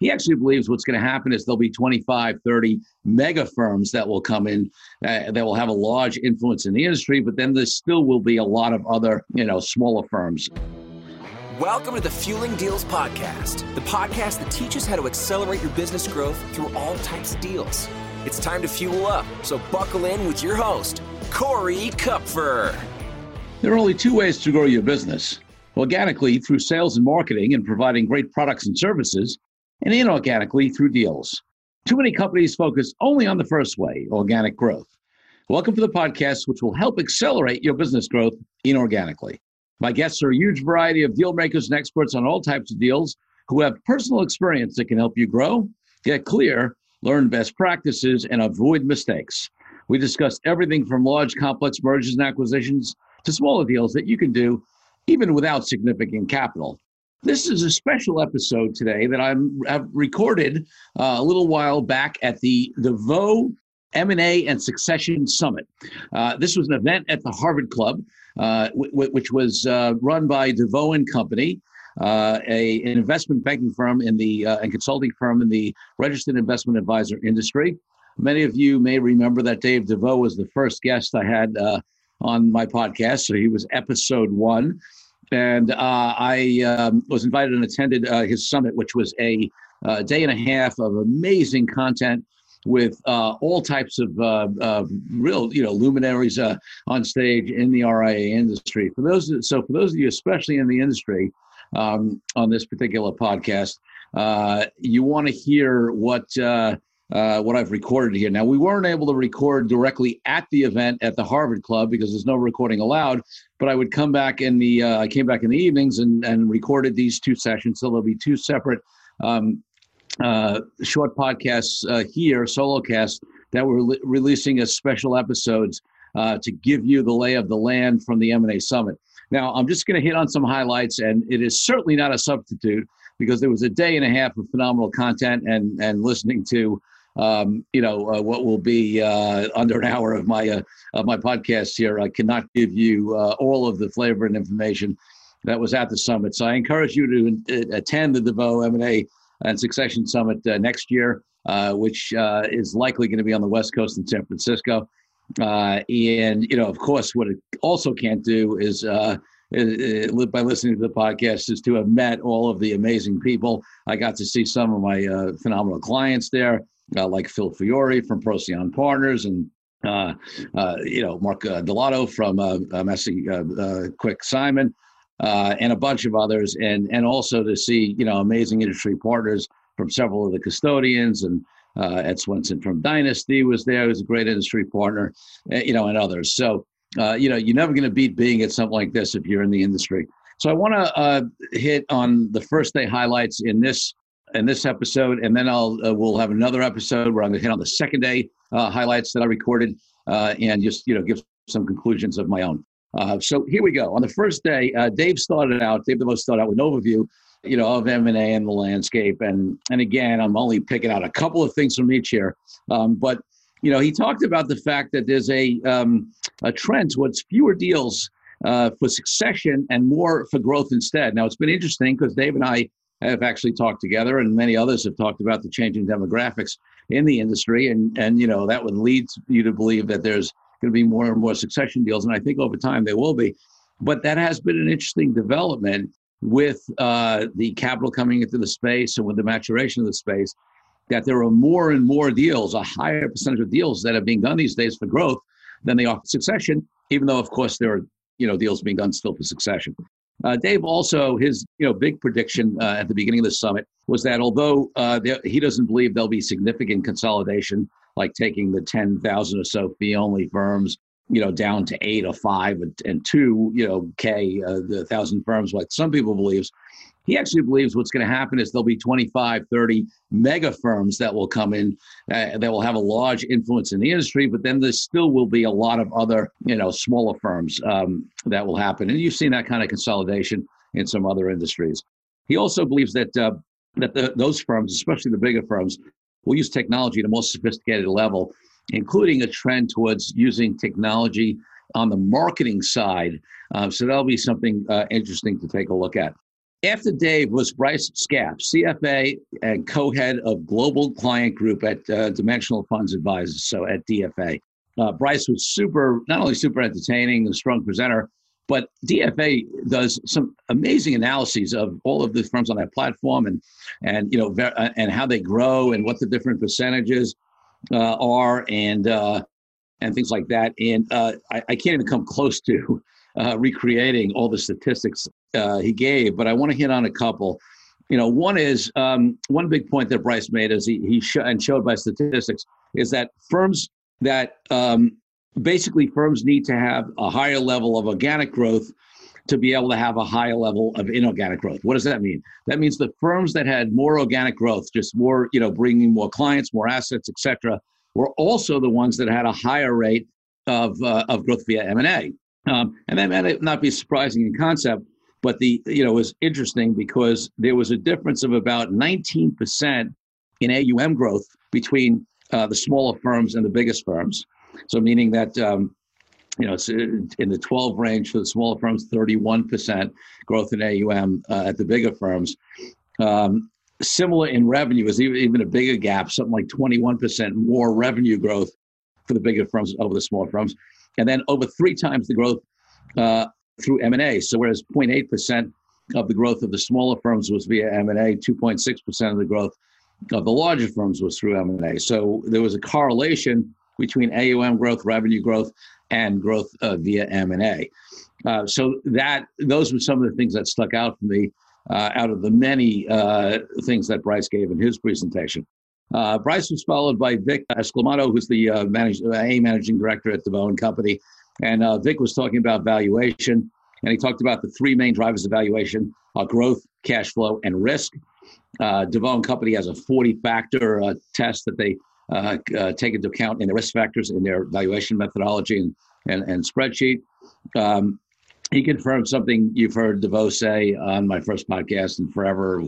He actually believes what's going to happen is there'll be 25, 30 mega firms that will come in uh, that will have a large influence in the industry, but then there still will be a lot of other, you know, smaller firms. Welcome to the Fueling Deals Podcast, the podcast that teaches how to accelerate your business growth through all types of deals. It's time to fuel up, so buckle in with your host, Corey Kupfer. There are only two ways to grow your business organically through sales and marketing and providing great products and services, and inorganically through deals. Too many companies focus only on the first way, organic growth. Welcome to the podcast, which will help accelerate your business growth inorganically. My guests are a huge variety of deal makers and experts on all types of deals who have personal experience that can help you grow, get clear, learn best practices, and avoid mistakes. We discuss everything from large, complex mergers and acquisitions to smaller deals that you can do even without significant capital. This is a special episode today that I'm, I've recorded uh, a little while back at the the DeVoe M&A and Succession Summit. Uh, this was an event at the Harvard Club, uh, w- which was uh, run by DeVoe and Company, uh, a, an investment banking firm in the uh, and consulting firm in the registered investment advisor industry. Many of you may remember that Dave DeVoe was the first guest I had on my podcast. So he was episode one. And uh, I um, was invited and attended uh, his summit, which was a, a, day and a half of amazing content with uh, all types of uh, real, you know, luminaries uh, on stage in the RIA industry. For those, so for those of you, especially in the industry, um, on this particular podcast, uh, you want to hear what uh, what I've recorded here. Now, we weren't able to record directly at the event at the Harvard Club because there's no recording allowed. But I would come back in the uh, I came back in the evenings and and recorded these two sessions. So there'll be two separate um, uh, short podcasts uh, here, solo casts that we're releasing as special episodes uh, to give you the lay of the land from the M&A Summit. Now, I'm just going to hit on some highlights, and it is certainly not a substitute because there was a day and a half of phenomenal content and and listening to um, you know, uh, what will be uh, under an hour of my uh, of my podcast here. I cannot give you uh, all of the flavor and information that was at the summit. So I encourage you to uh, attend the DeVoe M&A and Succession Summit uh, next year, which is likely going to be on the West Coast in San Francisco. and you know, of course, what it also can't do is by listening to the podcast is to have met all of the amazing people. I got to see some of my uh, phenomenal clients there uh, like Phil Fiore from Procyon Partners and uh, uh, you know Mark uh, Delato from uh, uh, Messi uh, Quick Simon and a bunch of others, and and also to see you know amazing industry partners from several of the custodians and Ed Swenson from Dynasty was there, who's a great industry partner, you know, and others. So you know you're never going to beat being at something like this if you're in the industry. So I want to hit on the first day highlights in this in this episode, and then I'll uh, we'll have another episode where I'm going to hit on the second day uh, highlights that I recorded, uh, and just you know give some conclusions of my own. Uh, so here we go. On the first day, uh, Dave started out. Dave DeVoe started out with an overview, you know, of M and A and the landscape, and and again, I'm only picking out a couple of things from each here, um, but you know, he talked about the fact that there's a um, a trend towards fewer deals uh, for succession and more for growth instead. Now, it's been interesting because Dave and I have actually talked together, and many others have talked about the changing demographics in the industry, and and you know that would lead you to believe that there's going to be more and more succession deals, and I think over time there will be. But that has been an interesting development with uh, the capital coming into the space and with the maturation of the space. That there are more and more deals, a higher percentage of deals that are being done these days for growth than they are for succession. Even though, of course, there are you know deals being done still for succession. Uh, Dave also his you know big prediction uh, at the beginning of the summit was that although uh, there, he doesn't believe there'll be significant consolidation, like taking the ten thousand or so fee only firms, you know, down to eight or five and, and two, you know, k uh, the thousand firms, like some people believes. He actually believes what's going to happen is there'll be 25, 30 mega firms that will come in uh, that will have a large influence in the industry, but then there still will be a lot of other, you know, smaller firms um, that will happen. And you've seen that kind of consolidation in some other industries. He also believes that uh, that the, those firms, especially the bigger firms, will use technology at a more sophisticated level, including a trend towards using technology on the marketing side. Uh, so that'll be something uh, interesting to take a look at. After Dave was Bryce Skaff, CFA and co-head of Global Client Group at uh, Dimensional Funds Advisors, so at DFA. Uh, Bryce was super, not only super entertaining, a strong presenter, but DFA does some amazing analyses of all of the firms on that platform, and and you know ver- uh, and how they grow and what the different percentages uh, are, and uh, and things like that. And uh, I, I, can't even come close to uh, recreating all the statistics uh, he gave, but I want to hit on a couple. You know, one is um, one big point that Bryce made is he he sh- and showed by statistics is that firms that um, basically firms need to have a higher level of organic growth to be able to have a higher level of inorganic growth. What does that mean? That means the firms that had more organic growth, just more, you know, bringing more clients, more assets, etc., were also the ones that had a higher rate of uh, of growth via M and A. Um, and that may not be surprising in concept, but the you know was interesting because there was a difference of about 19% in AUM growth between uh, the smaller firms and the biggest firms. So meaning that um, you know it's uh, in the 12 range for the smaller firms, 31% growth in AUM uh, at the bigger firms. Um, similar in revenue is even, even a bigger gap, something like 21% more revenue growth for the bigger firms over the smaller firms, and then over three times the growth uh, through M&A. So whereas 0.8% of the growth of the smaller firms was via M&A, 2.6% of the growth of the larger firms was through M&A. So there was a correlation between AUM growth, revenue growth, and growth uh, via M&A. Uh, so that those were some of the things that stuck out for me uh, out of the many uh, things that Bryce gave in his presentation. Uh, Bryce was followed by Vic Esclamato, who's the uh, manage, A managing director at DeVoe and Company. And Vic was talking about valuation, and he talked about the three main drivers of valuation growth, cash flow, and risk. Uh, DeVoe Company has a 40 factor uh, test that they uh, uh, take into account in the risk factors in their valuation methodology and, and, and spreadsheet. Um, he confirmed something you've heard DeVoe say on my first podcast and forever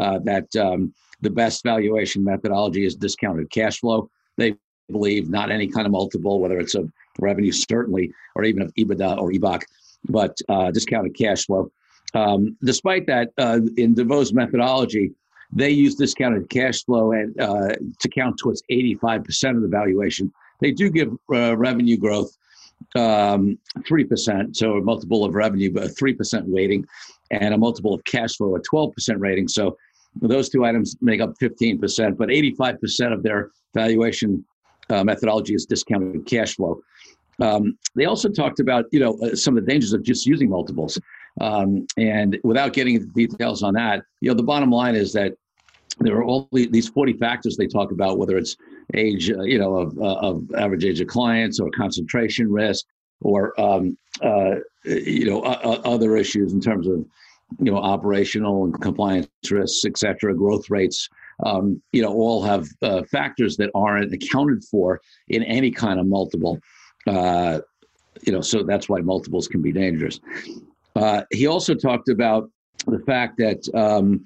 uh, that um, the best valuation methodology is discounted cash flow. They believe not any kind of multiple, whether it's of revenue, certainly, or even of EBITDA or EBOC, but uh, discounted cash flow. Um, despite that, uh, in DeVoe's methodology, they use discounted cash flow and, uh, to count towards 85% of the valuation. They do give uh, revenue growth um, 3%, so a multiple of revenue, but a 3% weighting, and a multiple of cash flow, a 12% rating. So those two items make up 15%, but 85% of their valuation uh, methodology is discounted cash flow. Um, they also talked about, you know, uh, some of the dangers of just using multiples. Um, and without getting into details on that, you know, the bottom line is that there are all these 40 factors they talk about, whether it's age, uh, you know, of, uh, of average age of clients or concentration risk or, um, uh, you know, other issues in terms of, you know, operational and compliance risks, et cetera, growth rates, um, you know, all have uh, factors that aren't accounted for in any kind of multiple. Uh, you know, so that's why multiples can be dangerous. Uh, he also talked about the fact that um,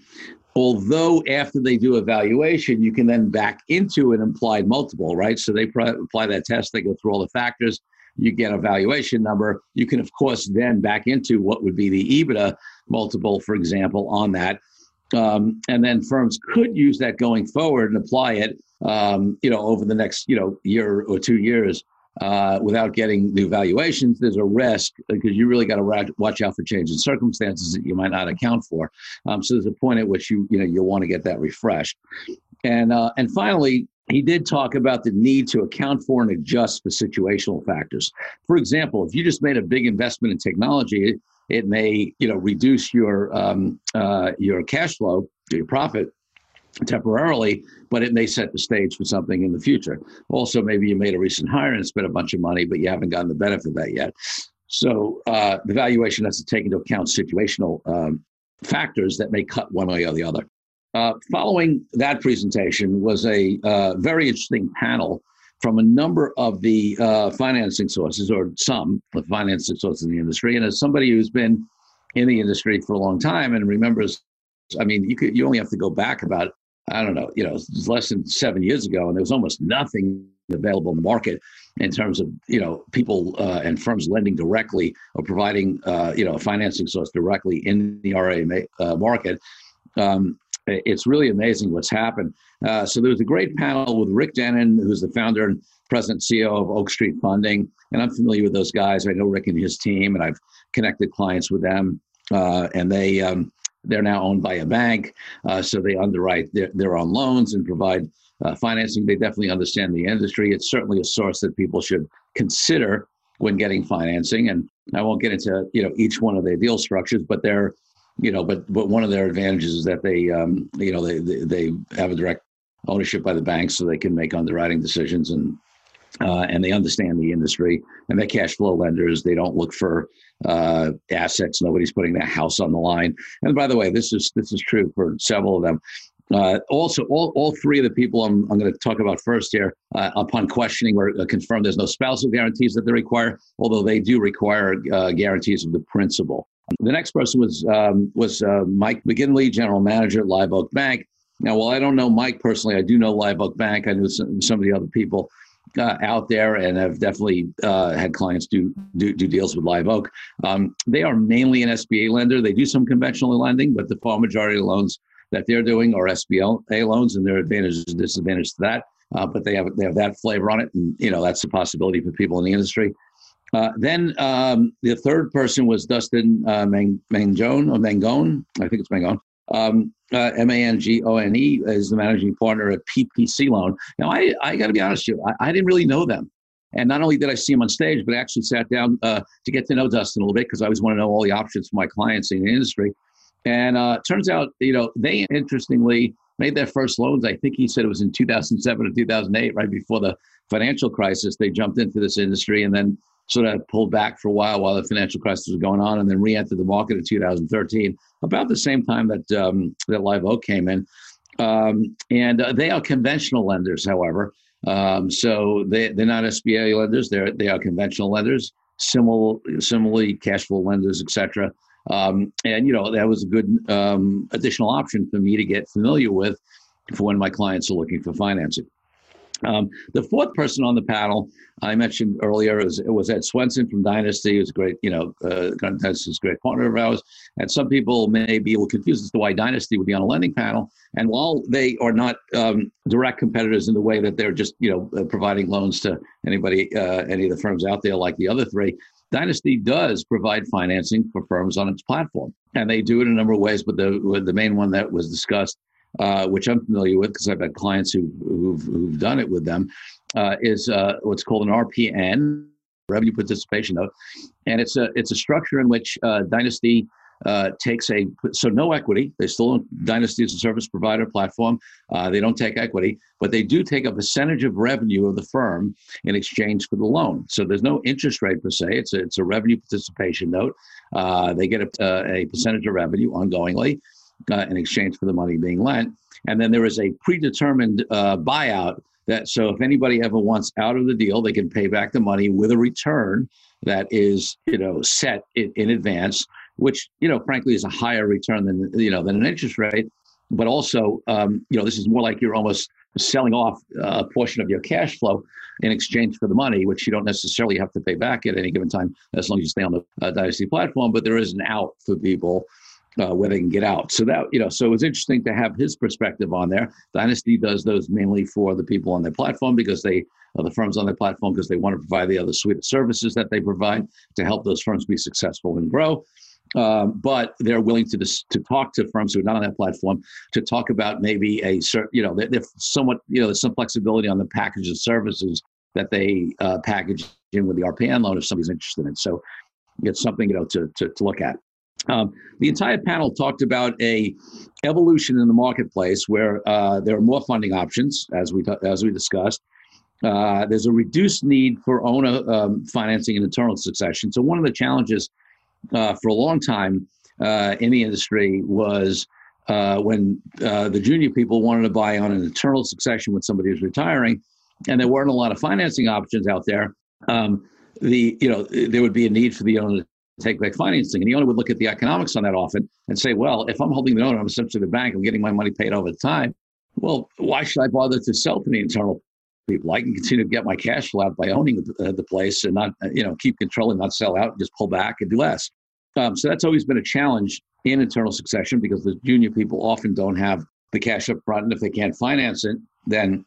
although after they do evaluation, you can then back into an implied multiple, right? So they apply that test, they go through all the factors, you get a valuation number. You can, of course, then back into what would be the EBITDA multiple, for example, on that. Um, and then firms could use that going forward and apply it, um, you know, over the next, you know, year or two years uh, without getting new valuations, there's a risk because you really got to watch out for changes in circumstances that you might not account for. Um, so there's a point at which you you know you'll want to get that refreshed. And uh, and finally, he did talk about the need to account for and adjust for situational factors. For example, if you just made a big investment in technology, it, it may you know reduce your um, uh, your cash flow, your profit temporarily, but it may set the stage for something in the future. Also, maybe you made a recent hire and spent a bunch of money, but you haven't gotten the benefit of that yet. So uh, the valuation has to take into account situational um, factors that may cut one way or the other. Uh, following that presentation was a uh, very interesting panel from a number of the uh, financing sources, or some of the financing sources in the industry. And as somebody who's been in the industry for a long time and remembers, I mean, you could you only have to go back about I don't know, you know, less than seven years ago, and there was almost nothing available in the market in terms of you know people uh, and firms lending directly or providing uh, you know a financing source directly in the RA uh, market. Um, it's really amazing what's happened. Uh, so there was a great panel with Rick Dennen, who's the founder and president CEO of Oak Street Funding, and I'm familiar with those guys. I know Rick and his team, and I've connected clients with them, uh, and they. Um, they're now owned by a bank, uh, so they underwrite their, their own loans and provide uh, financing. They definitely understand the industry. It's certainly a source that people should consider when getting financing. And I won't get into you know each one of their deal structures, but they're you know, but but one of their advantages is that they um, you know they, they, they have a direct ownership by the banks, so they can make underwriting decisions and uh, and they understand the industry and they're cash flow lenders. They don't look for uh, assets. Nobody's putting their house on the line. And by the way, this is this is true for several of them. Uh, also, all, all three of the people I'm, I'm going to talk about first here, uh, upon questioning, were uh, confirmed there's no spousal guarantees that they require, although they do require uh, guarantees of the principal. The next person was um, was uh, Mike McGinley, general manager at Live Oak Bank. Now, while I don't know Mike personally, I do know Live Oak Bank. I know some, some of the other people uh, out there and have definitely uh, had clients do, do, do deals with Live Oak. Um, they are mainly an SBA lender. They do some conventional lending, but the far majority of loans that they're doing are SBA loans, and there are advantages and disadvantages to that. Uh, but they have they have that flavor on it, and you know that's a possibility for people in the industry. Uh, then um, the third person was Dustin uh, Mangone or Mangone, I think it's Mangone. Um, uh, M A N G O N E is the managing partner at PPC Loan. Now, I, I got to be honest with you, I, I, didn't really know them. And not only did I see him on stage, but I actually sat down uh, to get to know Dustin a little bit because I always want to know all the options for my clients in the industry. And uh, turns out, you know, they interestingly made their first loans. I think he said it was in 2007 or 2008, right before the financial crisis. They jumped into this industry and then sort of pulled back for a while while the financial crisis was going on, and then re-entered the market in 2013, about the same time that um, that Live Oak came in. Um, and uh, they are conventional lenders, however. Um, so they, they're not SBA lenders; they're they are conventional lenders, similar, similarly cash flow lenders, etc. Um, and you know that was a good um, additional option for me to get familiar with for when my clients are looking for financing. Um, the fourth person on the panel I mentioned earlier was, was Ed Swenson from Dynasty, who's a great, you know, uh, Dynasty's a great partner of ours. And some people may be a little confused as to why Dynasty would be on a lending panel. And while they are not um, direct competitors in the way that they're just, you know, uh, providing loans to anybody, uh, any of the firms out there like the other three, Dynasty does provide financing for firms on its platform, and they do it in a number of ways. But the the main one that was discussed, uh, which I'm familiar with because I've had clients who, who've, who've done it with them, uh, is uh, what's called an RPN, revenue participation note, and it's a it's a structure in which uh, Dynasty uh, takes a so no equity. They still Dynasty is a service provider platform. They don't take equity, but they do take a percentage of revenue of the firm in exchange for the loan. So there's no interest rate per se. It's a, it's a revenue participation note. They get a, a, percentage of revenue ongoingly uh, in exchange for the money being lent, and then there is a predetermined uh, buyout. That so if anybody ever wants out of the deal, they can pay back the money with a return that is you know set in, in advance which you know frankly is a higher return than you know than an interest rate but also um, you know this is more like you're almost selling off a portion of your cash flow in exchange for the money which you don't necessarily have to pay back at any given time as long as you stay on the uh, dynasty platform but there is an out for people uh, where they can get out. So that you know, so it's interesting to have his perspective on there. Dynasty does those mainly for the people on their platform because they are the firms on their platform because they want to provide the other suite of services that they provide to help those firms be successful and grow. Um, but they're willing to dis- to talk to firms who are not on that platform to talk about maybe a certain, you know, they're, they're, somewhat, you know, there's some flexibility on the package of services that they uh, package in with the RPN loan if somebody's interested in. So it's something, you know, to, to, to look at. Um, the entire panel talked about a evolution in the marketplace where uh, there are more funding options, as we as we discussed. Uh, there's a reduced need for owner um, financing and internal succession. So one of the challenges uh, for a long time uh, in the industry was uh, when uh, the junior people wanted to buy on an internal succession when somebody was retiring, and there weren't a lot of financing options out there. Um, the you know there would be a need for the owner take back financing, and the owner would look at the economics on that often and say, "Well, if I'm holding the owner, I'm essentially the bank. I'm getting my money paid over time. Well, why should I bother to sell to the internal people. I can continue to get my cash flow out by owning the, uh, the place and not, you know, keep controlling, not sell out, just pull back and do less. Um, so that's always been a challenge in internal succession because the junior people often don't have the cash up front, and if they can't finance it, then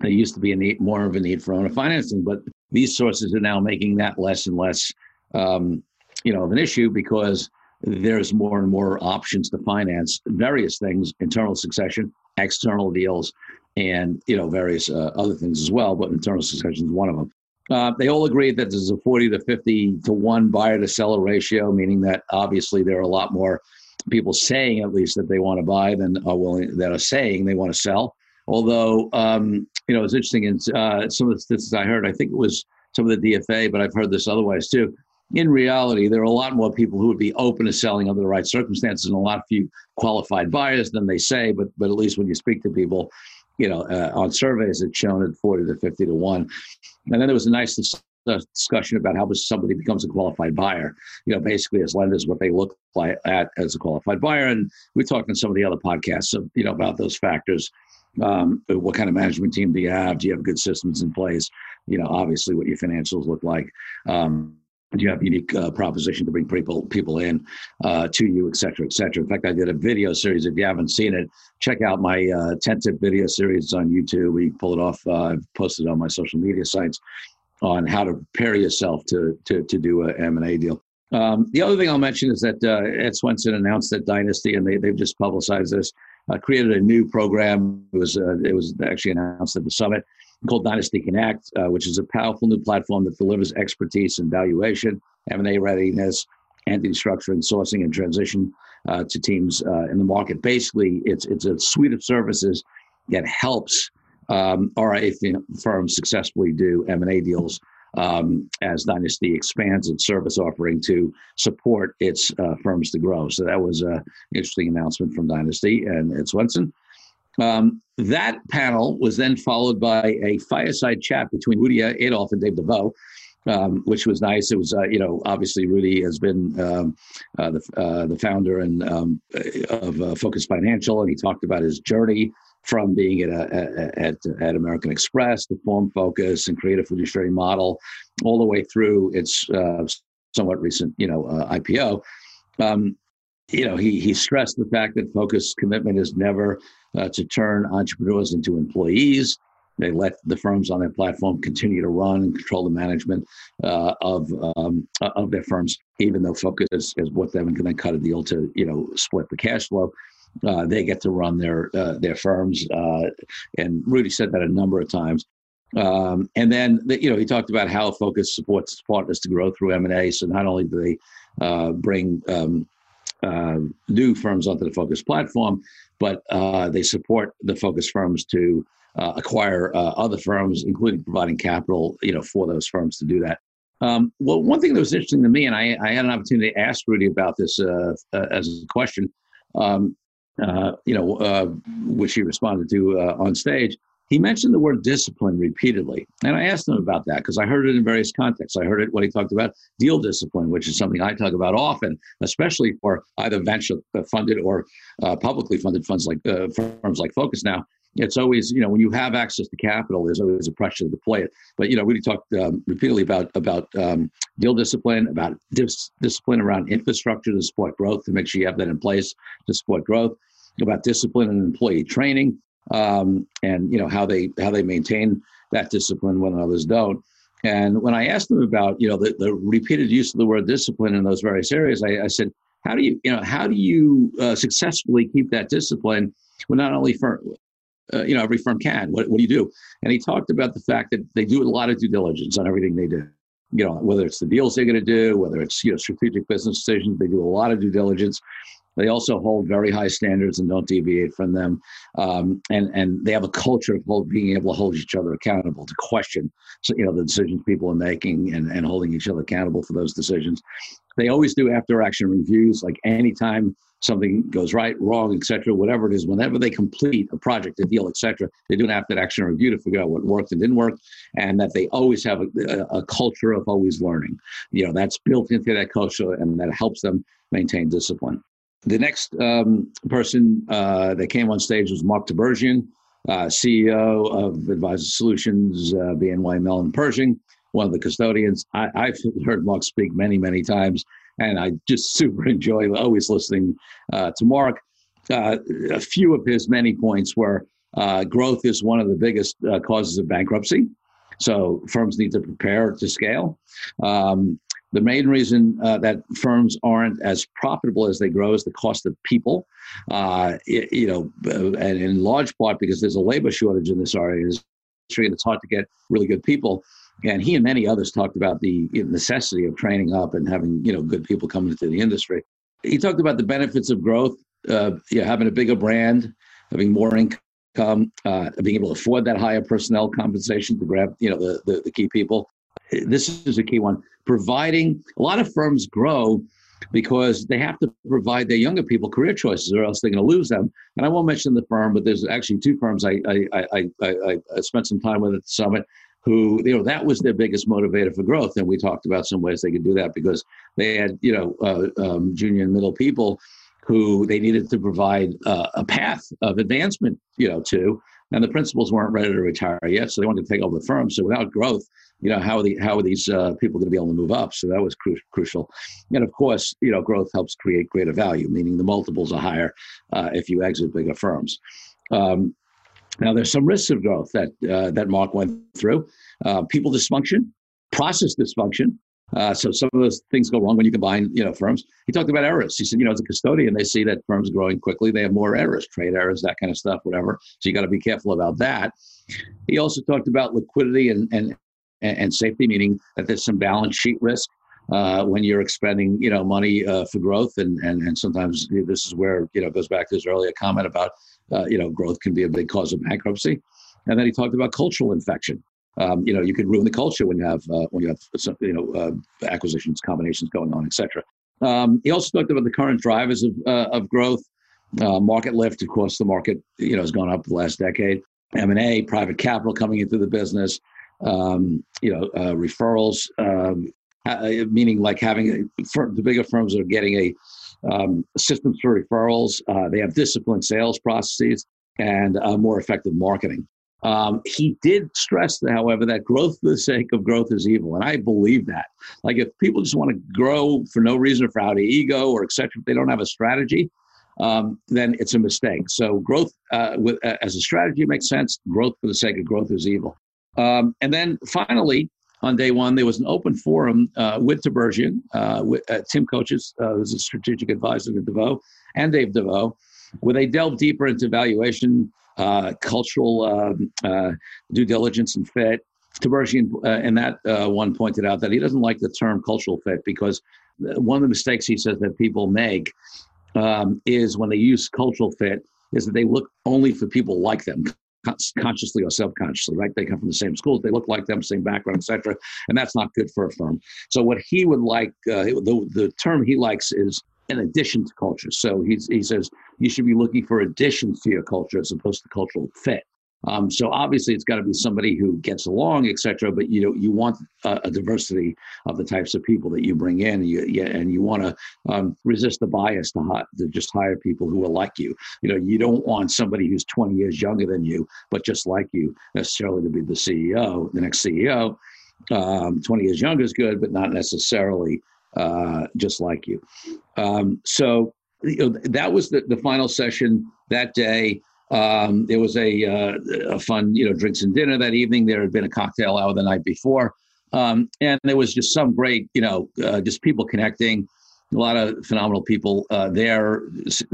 there used to be a need, more of a need for owner financing. But these sources are now making that less and less, um, you know, of an issue because there's more and more options to finance various things: internal succession, external deals, and you know various uh, other things as well. But internal succession is one of them. Uh, they all agree that there's a 40 to 50 to 1 buyer to seller ratio, meaning that obviously there are a lot more people saying at least that they want to buy than are willing that are saying they want to sell. Although, um, you know, it's interesting in uh, some of the statistics I heard, I think it was some of the DFA, but I've heard this otherwise too. In reality, there are a lot more people who would be open to selling under the right circumstances and a lot few qualified buyers than they say. But but at least when you speak to people, you know, uh, on surveys, it's shown at 40 to 50 to 1. And then there was a nice discussion about how somebody becomes a qualified buyer. You know, basically as lenders, what they look like at as a qualified buyer. And we talked on some of the other podcasts, you know, about those factors. Um, what kind of management team do you have? Do you have good systems in place? You know, obviously what your financials look like. Um, do you have unique uh, proposition to bring people people in uh, to you, et cetera, et cetera. In fact, I did a video series. If you haven't seen it, check out my uh, 10 tip video series. On YouTube. We pull it off. Uh, I've posted on my social media sites on how to prepare yourself to to, to do a M&A deal. Um, the other thing I'll mention is that uh, Ed Swenson announced that Dynasty, and they, they've just publicized this, uh, created a new program. It was uh, it was actually announced at the summit called Dynasty Connect, uh, which is a powerful new platform that delivers expertise in valuation, M&A readiness, anti-structuring, sourcing, and transition uh, to teams uh, in the market. Basically, it's it's a suite of services that helps um, RIA firms successfully do M&A deals um, as Dynasty expands its service offering to support its uh, firms to grow. So that was an interesting announcement from Dynasty and its Swenson. Um, that panel was then followed by a fireside chat between Rudy Adolf and Dave DeVoe, um, which was nice. It was, uh, you know, obviously Rudy has been um, uh, the uh, the founder and um, of uh, Focus Financial, and he talked about his journey from being at, a, at, at American Express to Form Focus and create a fiduciary model, all the way through its uh, somewhat recent, you know, uh, IPO. Um, you know, he he stressed the fact that Focus commitment is never uh, to turn entrepreneurs into employees. They let the firms on their platform continue to run and control the management uh, of um, of their firms, even though Focus is, with them and can then cut a deal to you know split the cash flow. Uh, they get to run their uh, their firms, uh, and Rudy said that a number of times. Um, and then the, you know he talked about how Focus supports its partners to grow through M and A. So not only do they uh, bring um, uh, new firms onto the Focus platform, but uh, they support the Focus firms to uh, acquire other firms, including providing capital, you know, for those firms to do that. Um, well, one thing that was interesting to me, and I, I had an opportunity to ask Rudy about this as a question. Um, uh, you know, uh, which he responded to uh, on stage, he mentioned the word discipline repeatedly. And I asked him about that because I heard it in various contexts. I heard it when he talked about deal discipline, which is something I talk about often, especially for either venture funded or uh, publicly funded funds like uh, firms like Focus now. It's always, you know, when you have access to capital, there's always a pressure to deploy it. But you know, we talked um, repeatedly about about um, deal discipline, about dis- discipline around infrastructure to support growth, to make sure you have that in place to support growth about discipline and employee training, um, and you know how they how they maintain that discipline when others don't. And when I asked them about you know the, the repeated use of the word discipline in those various areas, I, I said, how do you you know how do you uh, successfully keep that discipline when not only for uh, you know every firm can. What, what do you do? And he talked about the fact that they do a lot of due diligence on everything they do. You know whether it's the deals they're going to do, whether it's you know strategic business decisions, they do a lot of due diligence. They also hold very high standards and don't deviate from them. Um, and and they have a culture of hold, being able to hold each other accountable, to question, you know, the decisions people are making, and and holding each other accountable for those decisions. They always do after action reviews, like anytime something goes right, wrong, etc., whatever it is. Whenever they complete a project, a deal, etc., they do an after action review to figure out what worked and didn't work, and that they always have a, a culture of always learning. You know, that's built into that culture, and that helps them maintain discipline. The next um, person uh, that came on stage was Mark Tibergien. uh, CEO of Advisor Solutions, uh, BNY Mellon Pershing, one of the custodians. I, have heard Mark speak many, many times, and I just super enjoy always listening uh, to Mark. Uh, a few of his many points were uh, growth is one of the biggest causes of bankruptcy. So firms need to prepare to scale. Um, the main reason uh, that firms aren't as profitable as they grow is the cost of people. Uh, you know, and in large part because there's a labor shortage in this area industry, and it's hard to get really good people. And he and many others talked about the necessity of training up and having you know good people come into the industry. He talked about the benefits of growth, uh, you know, having a bigger brand, having more income, uh, being able to afford that higher personnel compensation to grab you know the, the, the key people. This is a key one. Providing a lot of firms grow because they have to provide their younger people career choices or else they're going to lose them. And I won't mention the firm, but there's actually two firms I I, I, I, I spent some time with at the summit who you know that was their biggest motivator for growth and we talked about some ways they could do that because they had you know uh, um, junior and middle people who they needed to provide uh, a path of advancement you know to and the principals weren't ready to retire yet so they wanted to take over the firm so without growth you know how are the how are these uh, people going to be able to move up so that was cru- crucial and of course you know growth helps create greater value meaning the multiples are higher uh, if you exit bigger firms um, now, there's some risks of growth that uh, that Mark went through. Uh, people dysfunction, process dysfunction. Uh, so some of those things go wrong when you combine, you know, firms. He talked about errors. He said, you know, as a custodian, they see that firms growing quickly, they have more errors, trade errors, that kind of stuff, whatever. So you got to be careful about that. He also talked about liquidity and and and safety, meaning that there's some balance sheet risk uh, when you're expending, you know, money uh, for growth, and and and sometimes this is where you know goes back to his earlier comment about uh, you know, growth can be a big cause of bankruptcy. And then he talked about cultural infection. Um, you know, you could ruin the culture when you have uh, when you have some, you know uh, acquisitions, combinations going on, etc. Um, he also talked about the current drivers of uh, of growth, market lift. Of course, the market you know has gone up the last decade. M and A, private capital coming into the business. Um, you know, uh, referrals, um, meaning like having a, the bigger firms are getting a um, systems for referrals. Uh, they have disciplined sales processes and uh, more effective marketing. Um, he did stress, however, that growth for the sake of growth is evil, and I believe that. Like, if people just want to grow for no reason, for out of ego or etc., if they don't have a strategy, um, then it's a mistake. So, growth uh, with, uh, as a strategy makes sense. Growth for the sake of growth is evil. Um, and then finally, on day one, there was an open forum uh, with Tibergien, uh, with, uh, Tim Kochis, uh, who's a strategic advisor to DeVoe, and Dave DeVoe, where they delved deeper into valuation, uh, cultural um, uh, due diligence, and fit. Tibergien, in that one, pointed out that he doesn't like the term cultural fit because one of the mistakes he says that people make um, is when they use cultural fit is that they look only for people like them consciously or subconsciously, right? They come from the same schools, they look like them, same background, etc. And that's not good for a firm. So what he would like, uh, the the term he likes is in addition to culture. So he says you should be looking for additions to your culture as opposed to cultural fit. Um, so obviously, it's got to be somebody who gets along, etc. But you know, you want a, a, diversity of the types of people that you bring in, and you, you and you want to um, resist the bias to, to just hire people who are like you. You know, you don't want somebody who's 20 years younger than you, but just like you, necessarily to be the CEO, the next CEO. Um, 20 years younger is good, but not necessarily uh, just like you. Um, so you know, that was the, the final session that day. Um, there was a, uh, a fun, you know, drinks and dinner that evening. There had been a cocktail hour the night before. Um, and there was just some great, you know, uh, just people connecting. A lot of phenomenal people uh, there,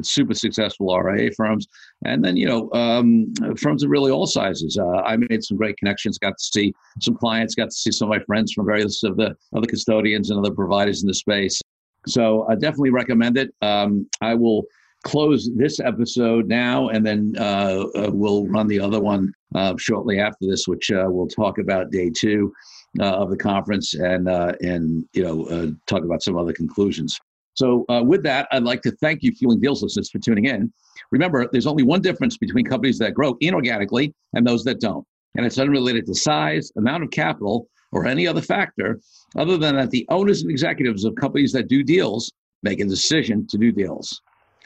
super successful RIA firms, and then you know um, firms of really all sizes. Uh, I made some great connections. Got to see some clients. Got to see some of my friends from various of the other custodians and other providers in the space. So I definitely recommend it. Um, I will close this episode now, and then uh, uh, we'll run the other one uh, shortly after this, which uh, we'll talk about day two uh, of the conference and and you know talk about some other conclusions. So with that, I'd like to thank you, Fueling Deals listeners, for tuning in. Remember, there's only one difference between companies that grow inorganically and those that don't, and it's unrelated to size, amount of capital, or any other factor, other than that the owners and executives of companies that do deals make a decision to do deals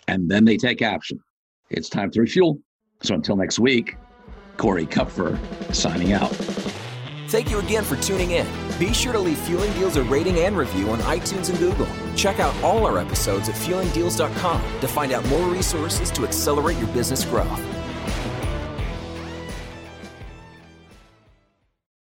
and then they take action. It's time to refuel. So until next week, Corey Kupfer signing out. Thank you again for tuning in. Be sure to leave Fueling Deals a rating and review on iTunes and Google. Check out all our episodes at fuelingdeals.com to find out more resources to accelerate your business growth.